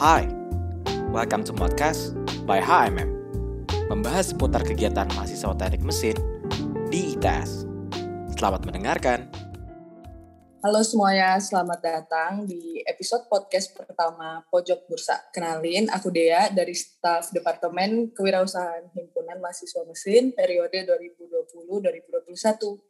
Hai, welcome to podcast by HMM Membahas seputar kegiatan mahasiswa teknik mesin di ITS Selamat mendengarkan Halo semuanya, selamat datang di episode podcast pertama Pojok Bursa. Kenalin, aku Dea dari staf Departemen Kewirausahaan Himpunan Mahasiswa Mesin periode 2020-2021.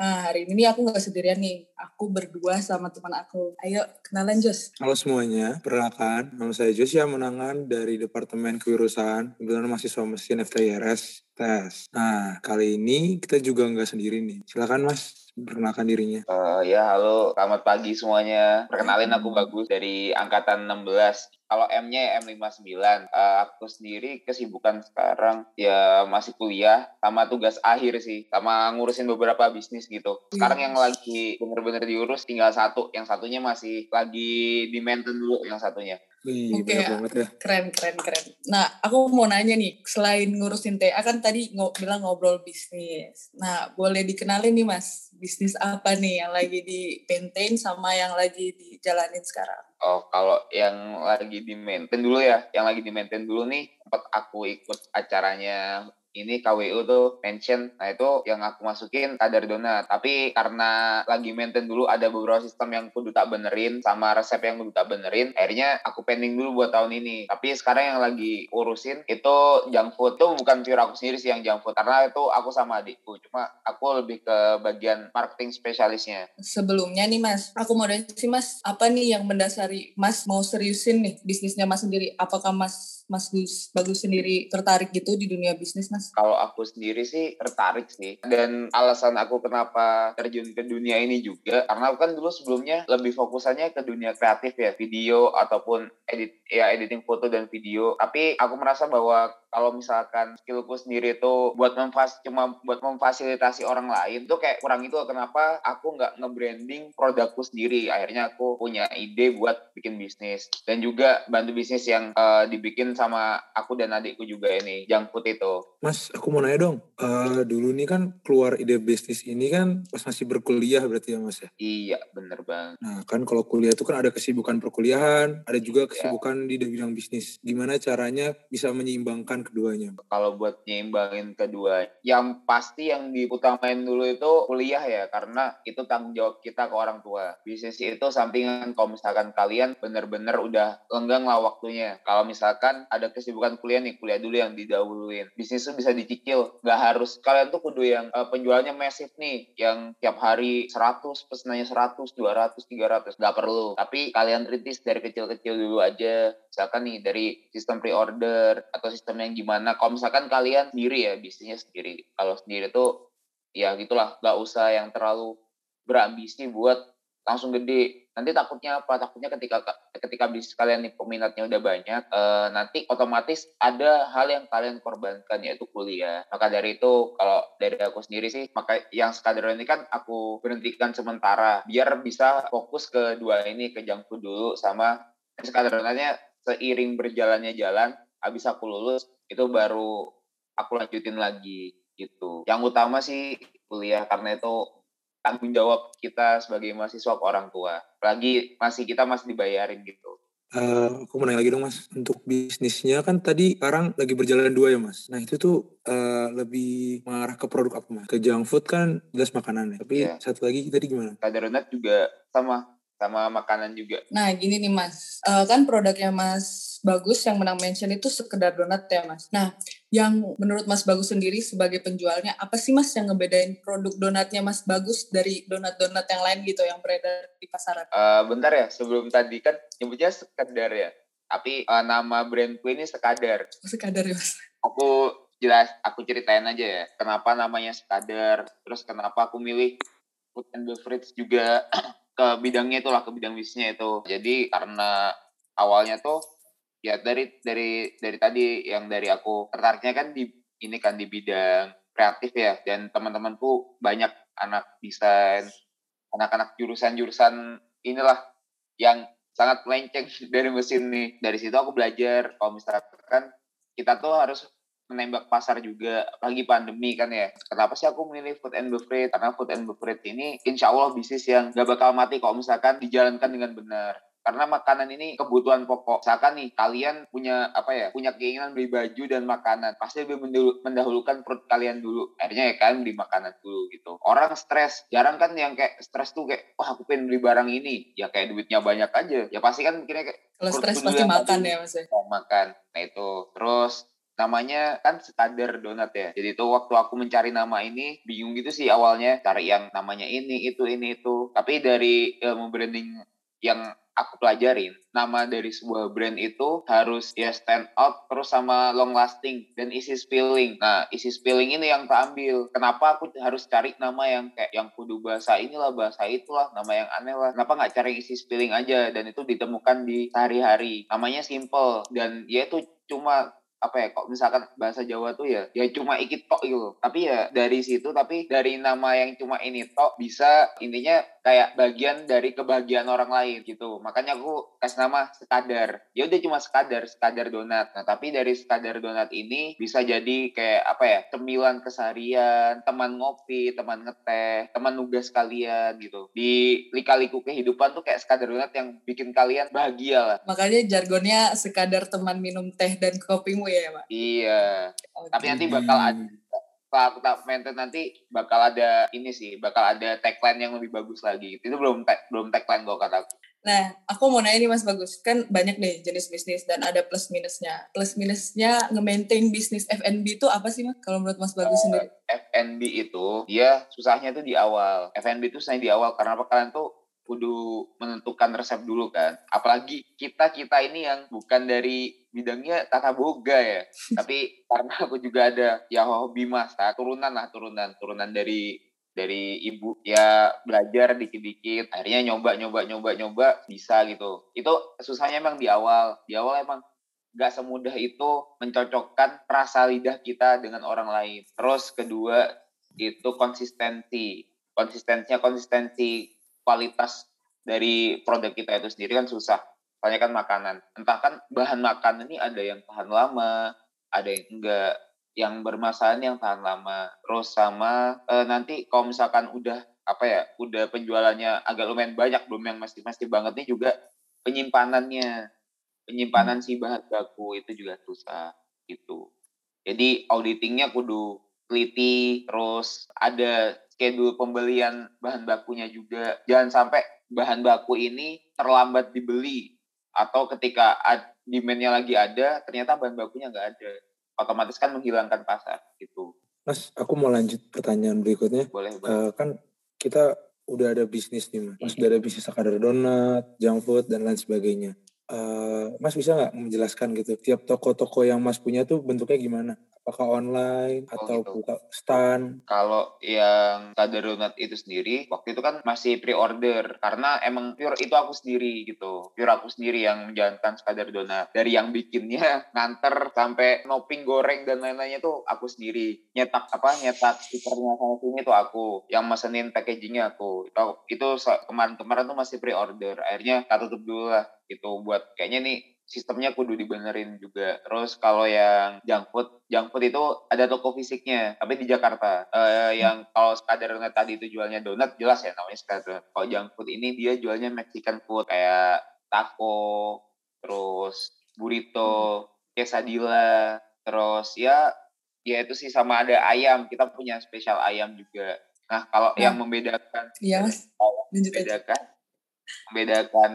Nah, hari ini aku nggak sendirian nih. Aku berdua sama teman aku. Ayo, kenalan Jos. Halo semuanya, perkenalkan nama saya Jos ya Menangan dari Departemen Kewirausahaan Himpunan Mahasiswa Mesin FTIRS TES. Nah, kali ini kita juga nggak sendiri nih. Silakan Mas, perkenalkan dirinya. Uh, ya, halo. Selamat pagi semuanya. Perkenalin aku Bagus dari Angkatan 16. Kalau M-nya M59. Uh, aku sendiri kesibukan sekarang ya masih kuliah sama tugas akhir sih. Sama ngurusin beberapa bisnis gitu. Sekarang yang lagi bener-bener diurus tinggal satu. Yang satunya masih lagi di maintain dulu yang satunya. Wih, Oke, banyak banget ya. Keren, keren, keren. Nah, aku mau nanya nih, selain ngurusin TA, kan tadi ngo bilang ngobrol bisnis. Nah, boleh dikenalin nih Mas, bisnis apa nih yang lagi di maintain sama yang lagi dijalanin sekarang? Oh, kalau yang lagi di maintain dulu ya, yang lagi di maintain dulu nih, sempat aku ikut acaranya ini KWU tuh mention nah itu yang aku masukin kadar donat. Tapi karena lagi maintain dulu ada beberapa sistem yang kudu tak benerin sama resep yang kudu tak benerin akhirnya aku pending dulu buat tahun ini. Tapi sekarang yang lagi urusin itu junk food. Tuh bukan pure aku sendiri sih yang junk food karena itu aku sama adikku. Cuma aku lebih ke bagian marketing spesialisnya. Sebelumnya nih Mas, aku mau sih Mas, apa nih yang mendasari Mas mau seriusin nih bisnisnya Mas sendiri? Apakah Mas Mas Gus Bagus sendiri tertarik gitu di dunia bisnis Mas? kalau aku sendiri sih tertarik sih dan alasan aku kenapa terjun ke dunia ini juga karena aku kan dulu sebelumnya lebih fokusannya ke dunia kreatif ya video ataupun edit ya editing foto dan video tapi aku merasa bahwa kalau misalkan skillku sendiri itu buat memfas cuma buat memfasilitasi orang lain tuh kayak kurang itu kenapa aku nggak nge-branding produkku sendiri akhirnya aku punya ide buat bikin bisnis dan juga bantu bisnis yang uh, dibikin sama aku dan adikku juga ini junk food itu Mas, aku mau nanya dong. Eh, dulu nih kan keluar ide bisnis ini kan pas masih berkuliah berarti ya Mas ya? iya bener banget Nah kan kalau kuliah itu kan ada kesibukan perkuliahan, ada juga kesibukan di bidang bisnis. Gimana caranya bisa menyeimbangkan keduanya? kalau buat nyimbangin kedua yang pasti yang diutamain dulu itu kuliah ya karena itu tanggung jawab kita ke orang tua. Bisnis itu sampingan kalau misalkan kalian bener-bener udah lenggang lah waktunya. Kalau misalkan ada kesibukan kuliah nih kuliah dulu yang didahuluin. Bisnis itu bisa dicicil. Nggak harus kalian tuh kudu yang uh, penjualnya masif nih yang tiap hari 100 pesenannya 100 200 300 nggak perlu. Tapi kalian rintis dari kecil-kecil dulu aja. Misalkan nih dari sistem pre-order atau sistem yang gimana. Kalau misalkan kalian sendiri ya bisnisnya sendiri. Kalau sendiri tuh ya gitulah. Nggak usah yang terlalu berambisi buat langsung gede. Nanti takutnya apa? Takutnya ketika ketika bisnis kalian nih peminatnya udah banyak eh, nanti otomatis ada hal yang kalian korbankan yaitu kuliah. Maka dari itu kalau dari aku sendiri sih maka yang sekadar ini kan aku berhentikan sementara. Biar bisa fokus ke dua ini ke food dulu sama sekadarannya seiring berjalannya jalan habis aku lulus itu baru aku lanjutin lagi gitu yang utama sih kuliah karena itu tanggung jawab kita sebagai mahasiswa ke orang tua. Lagi masih kita masih dibayarin gitu. Uh, aku mau nanya lagi dong mas, untuk bisnisnya kan tadi sekarang lagi berjalan dua ya mas. Nah itu tuh uh, lebih mengarah ke produk apa mas? Ke junk food kan jelas makanan ya. Tapi Iya. satu lagi tadi gimana? Kadarunat juga sama sama makanan juga. Nah, gini nih Mas, Eh, kan produknya Mas Bagus yang menang mention itu sekedar donat ya Mas. Nah, yang menurut Mas Bagus sendiri sebagai penjualnya, apa sih Mas yang ngebedain produk donatnya Mas Bagus dari donat-donat yang lain gitu yang beredar di pasaran? Eh, bentar ya, sebelum tadi kan nyebutnya sekedar ya. Tapi eh, nama brandku ini sekadar. Sekadar ya Mas. Aku jelas, aku ceritain aja ya. Kenapa namanya sekadar, terus kenapa aku milih food and beverage juga ke bidangnya itulah, ke bidang bisnisnya itu. Jadi karena awalnya tuh ya dari dari dari tadi yang dari aku tertariknya kan di ini kan di bidang kreatif ya dan teman-temanku banyak anak desain anak-anak jurusan-jurusan inilah yang sangat melenceng dari mesin nih dari situ aku belajar kalau misalkan kita tuh harus menembak pasar juga lagi pandemi kan ya kenapa sih aku milih food and beverage karena food and beverage ini insya Allah bisnis yang gak bakal mati kalau misalkan dijalankan dengan benar karena makanan ini kebutuhan pokok. Misalkan nih kalian punya apa ya, punya keinginan beli baju dan makanan, pasti lebih mendahulukan perut kalian dulu. Akhirnya ya kalian beli makanan dulu gitu. Orang stres, jarang kan yang kayak stres tuh kayak, wah aku pengen beli barang ini, ya kayak duitnya banyak aja. Ya pasti kan mikirnya kayak kalau stres pasti makan ya mas ya. Oh, makan. Nah itu. Terus namanya kan sekadar donat ya. Jadi itu waktu aku mencari nama ini bingung gitu sih awalnya. Cari yang namanya ini itu ini itu. Tapi dari ilmu branding yang aku pelajarin nama dari sebuah brand itu harus ya stand out terus sama long lasting dan isi spelling. Nah isi spelling ini yang tak ambil kenapa aku harus cari nama yang kayak yang kudu bahasa inilah bahasa itulah nama yang aneh lah. Kenapa nggak cari isi spelling aja? Dan itu ditemukan di sehari-hari. Namanya simple. Dan ya itu cuma apa ya kok misalkan bahasa Jawa tuh ya ya cuma ikit tok gitu. Tapi ya dari situ tapi dari nama yang cuma ini tok bisa intinya kayak bagian dari kebahagiaan orang lain gitu. Makanya aku kasih nama sekadar. Ya udah cuma sekadar sekadar donat. Nah tapi dari sekadar donat ini bisa jadi kayak apa ya cemilan keseharian teman ngopi teman ngeteh teman nugas kalian gitu. Di lika-liku kehidupan tuh kayak sekadar donat yang bikin kalian bahagia lah. Makanya jargonnya sekadar teman minum teh dan kopimu ya Pak? Iya. Okay. Tapi nanti bakal ada kalau aku tak maintain nanti bakal ada ini sih, bakal ada tagline yang lebih bagus lagi. Itu belum tag, belum tagline gue kataku. Nah, aku mau nanya nih Mas Bagus, kan banyak nih jenis bisnis dan ada plus minusnya. Plus minusnya nge-maintain bisnis F&B itu apa sih Mas? Kalau menurut Mas Bagus uh, sendiri? F&B itu, dia susahnya itu di awal. F&B itu susahnya di awal, karena apa kalian tuh kudu menentukan resep dulu kan. Apalagi kita-kita ini yang bukan dari bidangnya tata boga ya. Tapi karena aku juga ada ya hobi masak, turunan lah turunan, turunan dari dari ibu ya belajar dikit-dikit. Akhirnya nyoba nyoba nyoba nyoba bisa gitu. Itu susahnya emang di awal. Di awal emang gak semudah itu mencocokkan rasa lidah kita dengan orang lain. Terus kedua itu konsistensi. Konsistensinya konsistensi kualitas dari produk kita itu sendiri kan susah. Soalnya kan makanan. Entah kan bahan makanan ini ada yang tahan lama, ada yang enggak. Yang bermasalah yang tahan lama. Terus sama e, nanti kalau misalkan udah apa ya, udah penjualannya agak lumayan banyak, belum yang mesti-mesti banget nih juga penyimpanannya. Penyimpanan si bahan baku itu juga susah gitu. Jadi auditingnya kudu teliti, terus ada schedule pembelian bahan bakunya juga. Jangan sampai bahan baku ini terlambat dibeli atau ketika demandnya lagi ada ternyata bahan bakunya nggak ada. Otomatis kan menghilangkan pasar gitu. Mas aku mau lanjut pertanyaan berikutnya. Boleh, boleh. Uh, kan kita udah ada bisnis nih mas, mas udah ada bisnis sekadar donat junk food dan lain sebagainya. Uh, mas bisa nggak menjelaskan gitu tiap toko-toko yang mas punya tuh bentuknya gimana apakah online oh, atau gitu. buka stand? Kalau yang Donat itu sendiri, waktu itu kan masih pre-order karena emang pure itu aku sendiri gitu. Pure aku sendiri yang menjalankan sekadar donat. Dari yang bikinnya, nganter sampai noping goreng dan lain-lainnya tuh aku sendiri. Nyetak apa? Nyetak stikernya sama sini tuh aku. Yang mesenin packagingnya aku. Itu, itu kemarin-kemarin tuh masih pre-order. Akhirnya tak tutup dulu lah gitu buat kayaknya nih sistemnya kudu dibenerin juga. Terus kalau yang junk food, junk food itu ada toko fisiknya, tapi di Jakarta. Uh, yang kalau sekadar tadi itu jualnya donat, jelas ya namanya sekadar. Kalau junk food ini dia jualnya Mexican food kayak taco, terus burrito, quesadilla, terus ya ya itu sih sama ada ayam. Kita punya spesial ayam juga. Nah, kalau nah, yang membedakan iya, mas. membedakan membedakan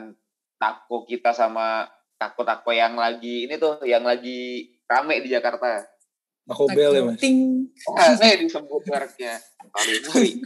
taco kita sama tako-tako yang lagi ini tuh yang lagi rame di Jakarta. Taco Bell ya mas? Ting. Saya disebut mereknya. Sorry,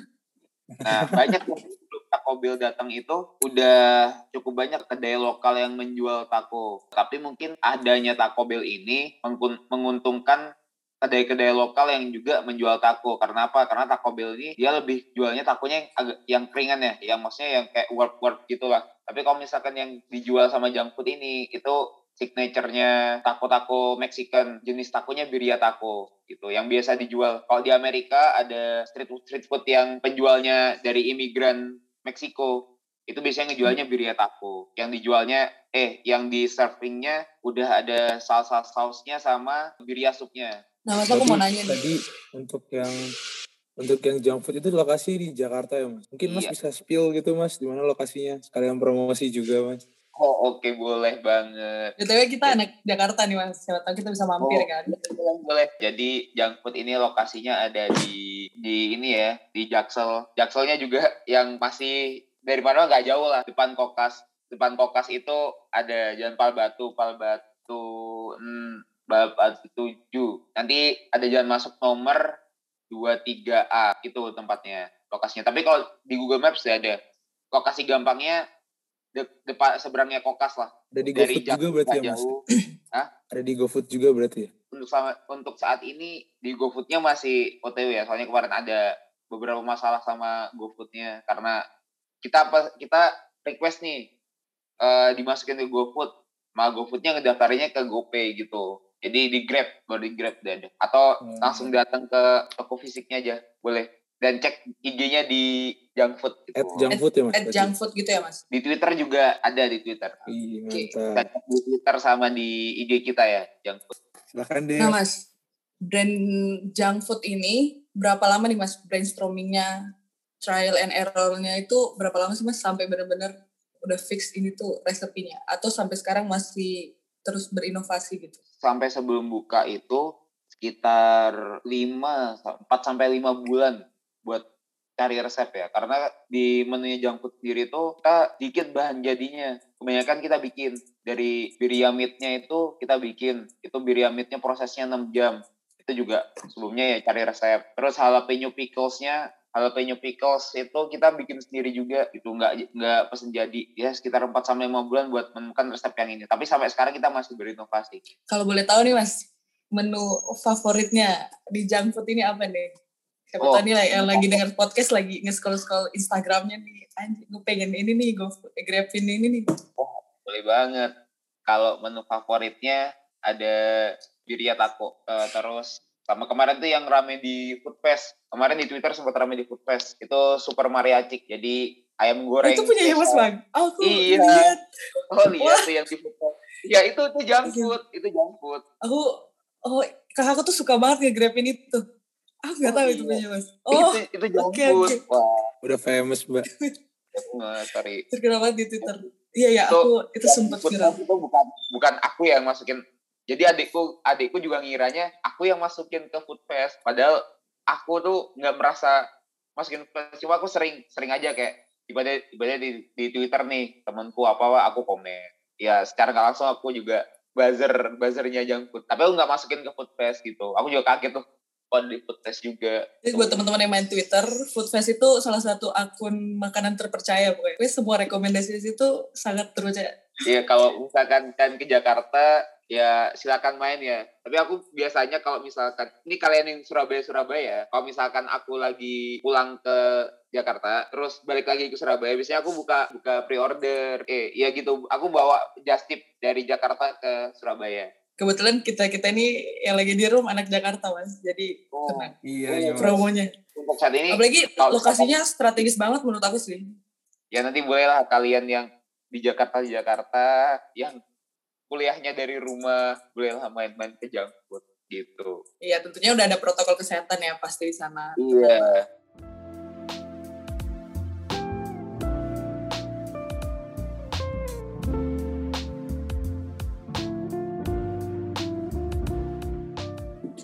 Nah, banyak sebelum Taco Bell datang itu udah cukup banyak kedai lokal yang menjual taco. Tapi mungkin adanya Taco Bell ini menguntungkan kedai-kedai lokal yang juga menjual taco. Karena apa? Karena Taco Bell ini dia lebih jualnya takonya yang agak yang ringan ya, yang maksudnya yang kayak warp-warp gitu lah. Tapi kalau misalkan yang dijual sama junk food ini itu signaturenya taco-taco Mexican jenis takonya birria taco gitu. Yang biasa dijual. Kalau di Amerika ada street food street food yang penjualnya dari imigran Meksiko itu biasanya ngejualnya birria taco. Yang dijualnya eh yang di servingnya udah ada salsa sausnya sama birria supnya Nah, mas aku mau nanya nih. Tadi untuk yang untuk yang junk food itu lokasi di Jakarta ya mas. Mungkin mas iya. bisa spill gitu mas, di mana lokasinya? Sekalian promosi juga mas. Oh oke boleh banget. BTW kita anak Jakarta nih mas, siapa tahu kita bisa mampir Oh. kan. Boleh, boleh. Jadi junk food ini lokasinya ada di di ini ya di Jaksel. Jakselnya juga yang masih dari mana nggak jauh lah depan Kokas. Depan Kokas itu ada Jalan Palbatu, Palbatu, hmm, Palbatu 7. Nanti ada jalan masuk nomor 23A itu tempatnya lokasinya. Tapi kalau di Google Maps ya ada lokasi gampangnya de- depan seberangnya Kokas lah. Ada di GoFood juga berarti ya mas? jauh. Ada di GoFood juga berarti ya? untuk sama, untuk saat ini di GoFood-nya masih OTW ya. Soalnya kemarin ada beberapa masalah sama GoFood-nya karena kita apa kita request nih eh dimasukin ke GoFood, malah GoFood-nya ngedaftarinnya ke GoPay gitu. Jadi di Grab, baru di Grab ada. Atau Hmm. langsung datang ke toko fisiknya aja, boleh. Dan cek IG-nya di Junk Food gitu. At junk food ya mas? At berarti? junk food gitu ya mas. Di Twitter juga ada di Twitter. Kita cek di Twitter sama di IG kita ya, Junk Food. Silahkan deh. Nah mas, brand junk food ini berapa lama nih mas brainstormingnya, trial and error-nya itu berapa lama sih mas sampai benar-benar udah fix ini tuh resepinya? Atau sampai sekarang masih terus berinovasi gitu? sampai sebelum buka itu sekitar 5 4 sampai 5 bulan buat cari resep ya. Karena di junk food sendiri itu kita dikit bahan jadinya. Kebanyakan kita bikin dari biryamidnya itu kita bikin. Itu biryamidnya prosesnya 6 jam. Itu juga sebelumnya ya cari resep. Terus jalapeno picklesnya jalapeno pickles itu kita bikin sendiri juga itu nggak nggak pesen jadi ya sekitar 4 sampai 5 bulan buat menemukan resep yang ini tapi sampai sekarang kita masih berinovasi Kalau boleh tahu nih mas, menu favoritnya di junk food ini apa nih? Siapa Oh. lah yang lagi denger podcast lagi nge-scroll-scroll Instagramnya nih, anjing gue pengen ini nih, gue grabin ini nih. Boleh banget. Kalau menu favoritnya ada birria taco. Eh, terus sama kemarin tuh yang rame di Food Fest. Kemarin di Twitter sempat rame di Food Fest. Itu super mariacik. Jadi ayam Oh, goreng. itu punya ya mas. Bang? Aku Iya. lihat. Oh lihat tuh yang di Food Fest. Ya itu itu junk food. Itu junk food. Aku, oh kakakku tuh suka banget nge-grabin itu. Aku nggak Oh, tahu itu iya. punya mas. Oh, itu, itu junk food. oke. Wah, Udah famous mbak. sorry. terkenal banget di Twitter. Iya, ya, Itu- aku itu sempat Food viral. Itu bukan bukan aku yang masukin. Jadi adikku adikku juga ngiranya aku yang masukin ke Food Fest. Padahal aku tuh nggak merasa masukin Food Fest. Cuma aku sering sering aja kayak ibadah ibadah di, di Twitter nih temanku apa apa aku komen. Ya secara nggak langsung aku juga buzzer buzzernya junk food. Tapi aku nggak masukin ke Food Fest gitu. Aku juga kaget tuh. Oh di Food Fest juga. Jadi buat teman-teman yang main Twitter, Food Fest itu salah satu akun makanan terpercaya pokoknya. Semua rekomendasi di situ sangat terpercaya. Iya kalau misalkan kan ke Jakarta ya silakan main ya. Tapi aku biasanya kalau misalkan ini kalian yang Surabaya Surabaya, kalau misalkan aku lagi pulang ke Jakarta terus balik lagi ke Surabaya, biasanya aku buka buka pre-order. Eh iya gitu, aku bawa just tip dari Jakarta ke Surabaya. Kebetulan kita-kita ini yang lagi di room anak Jakarta, Mas. Jadi Oh, tenang Iya, Oh, iya mas. promonya. Untuk saat ini Apalagi kalau- lokasinya strategis banget menurut aku sih. ya nanti bolehlah kalian yang di Jakarta di Jakarta yang kuliahnya dari rumah bolehlah main-main ke junk food gitu. Iya, tentunya udah ada protokol kesehatan ya pasti di sana. Iya.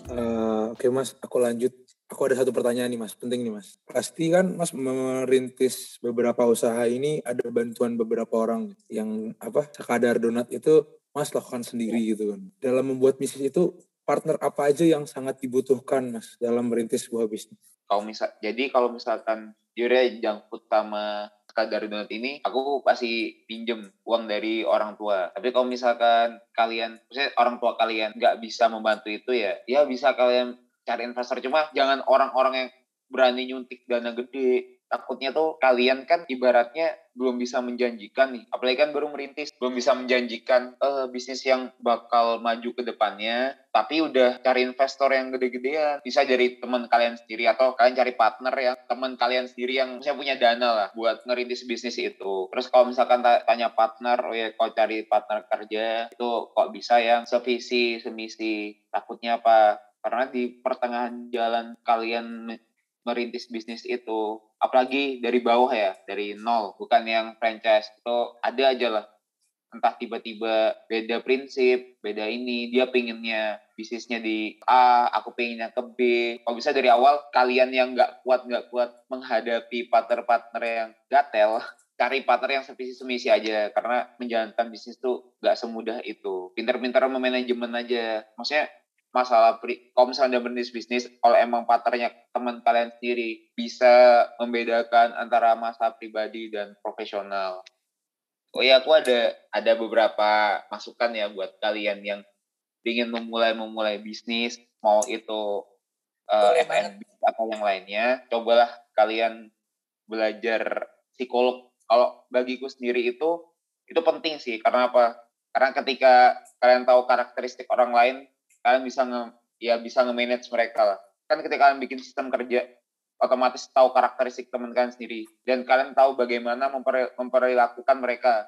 Eh, Oke mas, aku lanjut. Aku ada satu pertanyaan nih mas, penting nih mas. Pasti kan mas merintis beberapa usaha ini ada bantuan beberapa orang yang apa sekadar donat itu mas lakukan sendiri gitu kan. Dalam membuat bisnis itu partner apa aja yang sangat dibutuhkan mas dalam merintis sebuah bisnis? kalau misal jadi kalau misalkan junk food sama sekadar donat ini aku pasti pinjem uang dari orang tua tapi kalau misalkan kalian maksudnya orang tua kalian nggak bisa membantu itu ya ya bisa kalian cari investor cuma jangan orang-orang yang berani nyuntik dana gede takutnya tuh kalian kan ibaratnya belum bisa menjanjikan nih. Apalagi kan baru merintis belum bisa menjanjikan eh, bisnis yang bakal maju ke depannya. Tapi udah cari investor yang gede-gedean. Bisa dari teman kalian sendiri atau kalian cari partner yang teman kalian sendiri yang misalnya punya dana lah buat ngerintis bisnis itu. Terus kalau misalkan ta- tanya partner oh ya kalau cari partner kerja itu kok bisa yang sevisi semisi. Takutnya apa? Karena di pertengahan jalan kalian merintis bisnis itu apalagi dari bawah ya dari nol bukan yang franchise itu ada aja lah entah tiba-tiba beda prinsip, beda ini, dia pinginnya bisnisnya di A, aku pinginnya ke B. Kalau bisa dari awal kalian yang nggak kuat nggak kuat menghadapi partner-partner yang gatel, cari partner yang sevisi semisi aja karena menjalankan bisnis tuh nggak semudah itu. Pinter-pinter memanajemen aja. Maksudnya masalah pri, kalau misalnya bisnis bisnis kalau emang partnernya teman kalian sendiri bisa membedakan antara masa pribadi dan profesional. Oh ya aku ada ada beberapa masukan ya buat kalian yang ingin memulai memulai bisnis mau itu uh, F&B atau yang lainnya cobalah kalian belajar psikolog. Kalau bagiku sendiri itu itu penting sih. Karena apa? Karena ketika kalian tahu karakteristik orang lain kalian bisa nge, ya bisa nge-manage mereka lah. Kan ketika kalian bikin sistem kerja, otomatis tahu karakteristik teman kalian sendiri dan kalian tahu bagaimana memper, memperlakukan mereka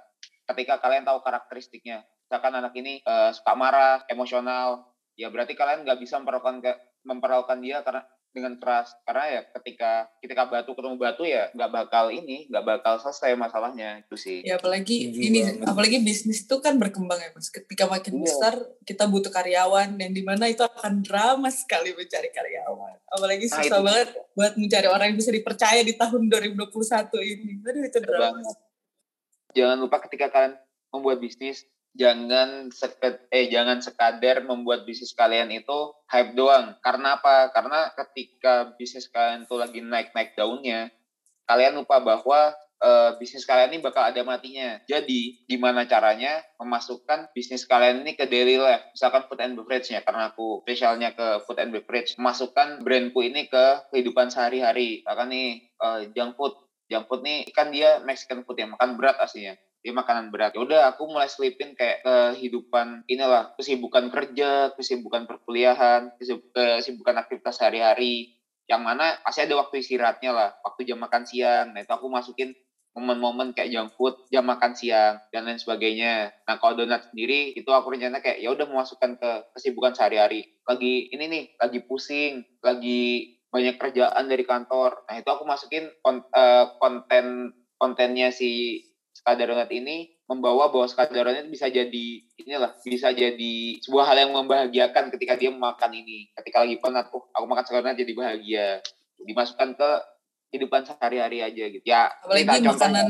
ketika kalian tahu karakteristiknya. Misalkan anak ini uh, suka marah, emosional, ya berarti kalian nggak bisa memperlakukan memperlakukan dia karena dengan keras. Karena ya ketika ketika batu ketemu batu ya nggak bakal ini nggak bakal selesai masalahnya. Itu sih. Ya apalagi Tujuh ini banget. apalagi bisnis itu kan berkembang ya mas. Ketika makin yeah. besar kita butuh karyawan yang di mana itu akan drama sekali mencari karyawan. Apalagi nah, susah itu. banget buat mencari orang yang bisa dipercaya di tahun 2021 ini. Aduh itu drama. jangan lupa ketika kalian membuat bisnis jangan seked, eh jangan sekadar membuat bisnis kalian itu hype doang. Karena apa? Karena ketika bisnis kalian itu lagi naik-naik daunnya, kalian lupa bahwa uh, bisnis kalian ini bakal ada matinya. Jadi, gimana caranya memasukkan bisnis kalian ini ke daily life? Misalkan food and beverage-nya, karena aku spesialnya ke food and beverage. Masukkan brandku ini ke kehidupan sehari-hari. Misalkan nih, uh, junk food. Junk food nih kan dia Mexican food yang makan berat aslinya dia makanan berat. Ya udah aku mulai selipin kayak kehidupan inilah kesibukan kerja, kesibukan perkuliahan, kesibukan aktivitas sehari-hari. Yang mana pasti ada waktu istirahatnya lah, waktu jam makan siang. Nah itu aku masukin momen-momen kayak junk food, jam makan siang dan lain sebagainya. Nah kalau donat sendiri itu aku rencana kayak ya udah memasukkan ke kesibukan sehari-hari. Lagi ini nih, lagi pusing, lagi banyak kerjaan dari kantor. Nah itu aku masukin eh, konten kontennya si skadaronat ini membawa bahwa skadaronat bisa jadi inilah bisa jadi sebuah hal yang membahagiakan ketika dia makan ini. Ketika lagi penat oh aku makan skadaronat jadi bahagia. Dimasukkan ke kehidupan sehari-hari aja gitu. Ya apalagi makanan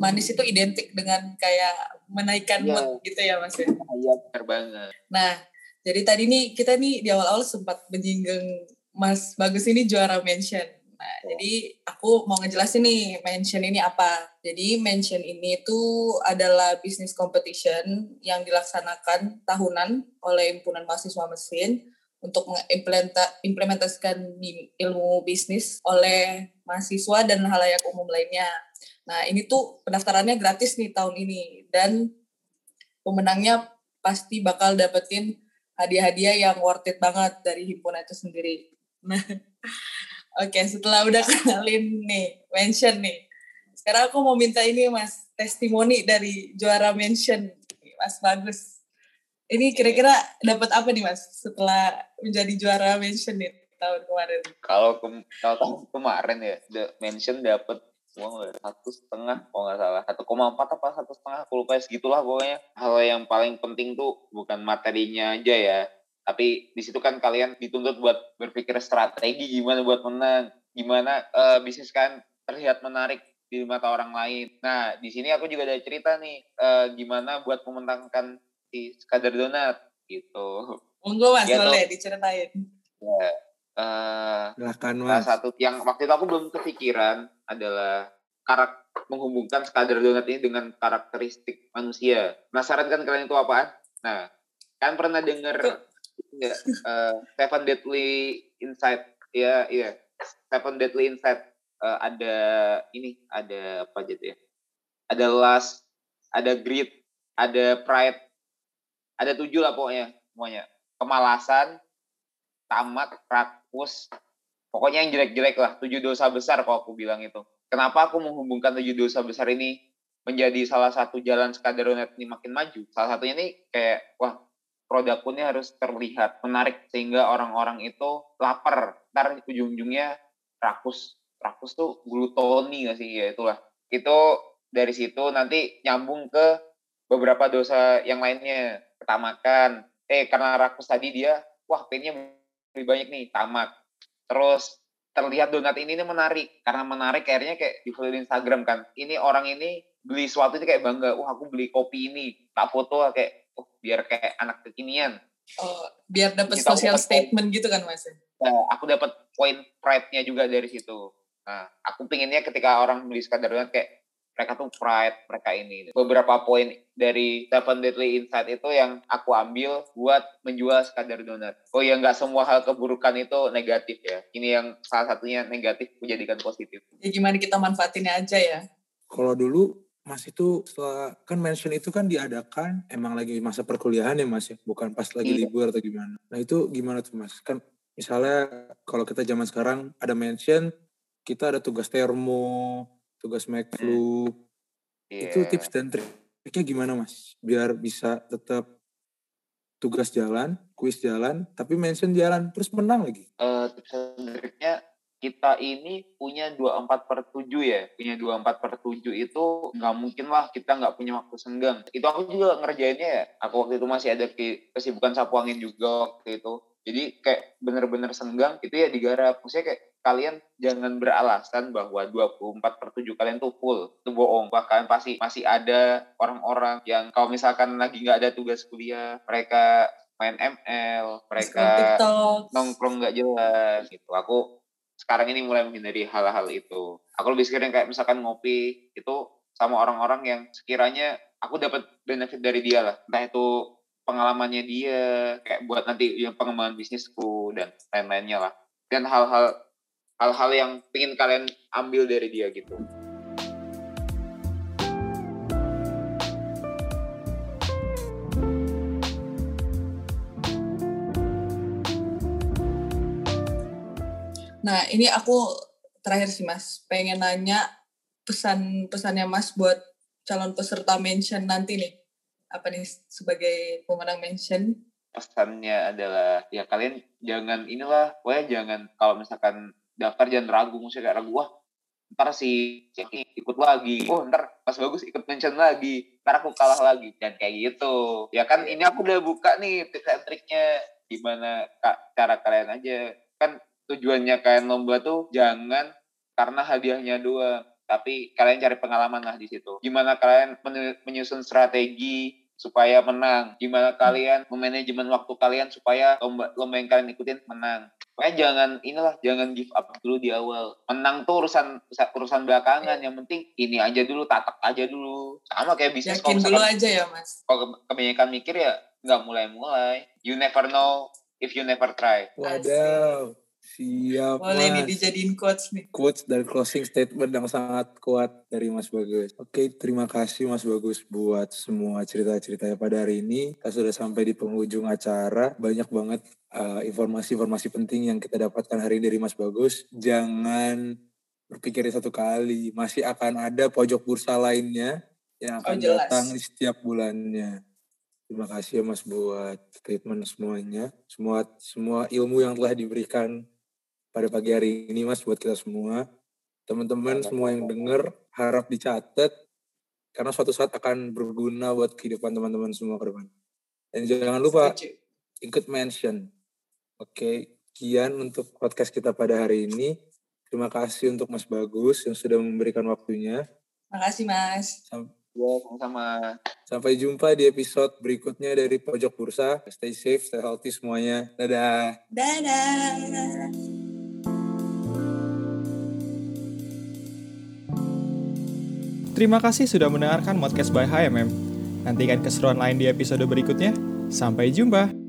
manis itu identik dengan kayak menaikkan ya. mood gitu ya mas ya? Iya benar banget. Nah jadi tadi nih kita nih di awal-awal sempat menyinggung Mas Bagus ini juara mention Nah, jadi aku mau ngejelasin nih mention ini apa. Jadi mention ini tuh adalah bisnis competition yang dilaksanakan tahunan oleh himpunan mahasiswa mesin untuk mengimplementasikan ilmu bisnis oleh mahasiswa dan halayak umum lainnya. Nah, ini tuh pendaftarannya gratis nih tahun ini dan pemenangnya pasti bakal dapetin hadiah-hadiah yang worth it banget dari himpunan itu sendiri. Nah, Oke, setelah udah kenalin nih, mention nih. Sekarang aku mau minta ini Mas, testimoni dari juara mention. Mas Bagus. Ini kira-kira dapat apa nih Mas setelah menjadi juara mention nih tahun kemarin? Kalau ke, kalau tahun kemarin ya, the mention dapat uang satu setengah kalau nggak salah satu koma empat apa satu setengah aku lupa segitulah pokoknya hal yang paling penting tuh bukan materinya aja ya tapi di situ kan kalian dituntut buat berpikir strategi gimana buat menang gimana uh, bisnis kan terlihat menarik di mata orang lain. Nah di sini aku juga ada cerita nih uh, gimana buat memenangkan si sekadar donat gitu. Monggo mas ya, boleh diceritain. Ya uh, salah satu yang waktu itu aku belum kepikiran adalah karak menghubungkan sekadar donat ini dengan karakteristik manusia. Penasaran kan kalian itu apaan? Nah, kan pernah dengar ya uh, Seven Deadly Insight. Ya iya. Seven Deadly Insight uh, ada ini ada apa aja ya? Ada lust ada greed ada pride. Ada tujuh lah pokoknya semuanya. Kemalasan tamak rakus. Pokoknya yang jelek-jelek lah tujuh dosa besar kalau aku bilang itu. Kenapa aku menghubungkan tujuh dosa besar ini menjadi salah satu jalan skadaronet ini makin maju? Salah satunya ini kayak wah produk ini harus terlihat menarik sehingga orang-orang itu lapar. Ntar ujung-ujungnya rakus. Rakus tuh glutoni gak sih? Ya itulah. Itu dari situ nanti nyambung ke beberapa dosa yang lainnya. Ketamakan eh karena rakus tadi dia wah pennya lebih banyak nih tamak. Terus terlihat donat ini ini menarik. Karena menarik akhirnya kayak di follow Instagram kan. Ini orang ini beli sesuatu ini kayak bangga. Wah aku beli kopi ini. Tak foto kayak oh biar kayak anak kekinian. Oh biar dapat social statement gitu kan mas? Nah, aku dapat poin pride-nya juga dari situ. Nah aku pinginnya ketika orang beli sekadar kayak mereka tuh pride mereka ini. Beberapa poin dari Seven Deadly Insight itu yang aku ambil buat menjual sekadar donat. Oh ya nggak semua hal keburukan itu negatif ya. Ini yang salah satunya negatif menjadikan positif. Ya gimana kita manfaatinnya aja ya? Kalau dulu Mas itu setelah kan mention itu kan diadakan emang lagi masa perkuliahan ya Mas ya, bukan pas lagi iya. libur atau gimana. Nah itu gimana tuh Mas? Kan misalnya kalau kita zaman sekarang ada mention kita ada tugas termo, tugas make flu. Yeah. Itu tips dan triknya gimana mas? Biar bisa tetap tugas jalan, kuis jalan, tapi mention jalan, terus menang lagi. Uh, tips dan triknya kita ini punya 24 per 7 ya. Punya 24 per 7 itu nggak mungkin lah kita nggak punya waktu senggang. Itu aku juga ngerjainnya ya. Aku waktu itu masih ada kesibukan sapu angin juga waktu itu. Jadi kayak bener-bener senggang itu ya digarap. Maksudnya kayak kalian jangan beralasan bahwa 24 per 7 kalian tuh full. Itu bohong. Bahkan pasti masih ada orang-orang yang kalau misalkan lagi nggak ada tugas kuliah, mereka main ML, mereka nongkrong nggak jelas gitu. Aku sekarang ini mulai menghindari hal-hal itu. Aku lebih sering kayak misalkan ngopi itu sama orang-orang yang sekiranya aku dapat benefit dari dia lah. Entah itu pengalamannya dia, kayak buat nanti yang pengembangan bisnisku dan lain-lainnya lah. Dan hal-hal hal-hal yang ingin kalian ambil dari dia gitu. Nah, ini aku terakhir sih Mas, pengen nanya pesan-pesannya Mas buat calon peserta mention nanti nih. Apa nih sebagai pemenang mention? Pesannya adalah ya kalian jangan inilah, pokoknya jangan kalau misalkan daftar jangan ragu maksudnya kayak ragu wah ntar si ikut lagi. Oh ntar pas bagus ikut mention lagi ntar aku kalah lagi. Dan kayak gitu. Ya kan ini aku udah buka nih tips and triknya gimana cara kalian aja. Kan tujuannya kalian lomba tuh jangan karena hadiahnya dua tapi kalian cari pengalaman lah di situ gimana kalian menyusun strategi supaya menang gimana kalian memanajemen waktu kalian supaya lomba lomba yang kalian ikutin menang Pokoknya jangan inilah jangan give up dulu di awal. Menang tuh urusan urusan belakangan. Yang penting ini aja dulu, tatak aja dulu. Sama kayak bisnis. Yakin dulu aja ya mas. Kalau kebanyakan mikir ya nggak mulai-mulai. You never know if you never try. Waduh. Siap, Boleh mas. nih dijadiin quotes nih. Quotes dan closing statement yang sangat kuat dari Mas Bagus. Oke, terima kasih Mas Bagus buat semua cerita-ceritanya pada hari ini. Kita sudah sampai di penghujung acara. Banyak banget informasi eh, informasi-informasi penting yang kita dapatkan hari ini dari Mas Bagus. Jangan berpikir satu kali. Masih akan ada pojok bursa lainnya yang akan oh, datang di setiap bulannya. Terima kasih ya Mas buat statement semuanya. Semua semua ilmu yang telah diberikan pada pagi hari ini Mas buat kita semua. Teman-teman semua yang dengar harap dicatat karena suatu saat akan berguna buat kehidupan teman-teman semua ke depan. Dan jangan lupa ikut mention. Oke, kian untuk podcast kita pada hari ini. Terima kasih untuk Mas Bagus yang sudah memberikan waktunya. Terima kasih Mas. Sampai Ya, sama-sama. Sampai jumpa di episode berikutnya dari Pojok Bursa. Stay safe, stay healthy semuanya. Dadah. Dadah. Terima kasih sudah mendengarkan podcast by HMM. Nantikan keseruan lain di episode berikutnya. Sampai jumpa.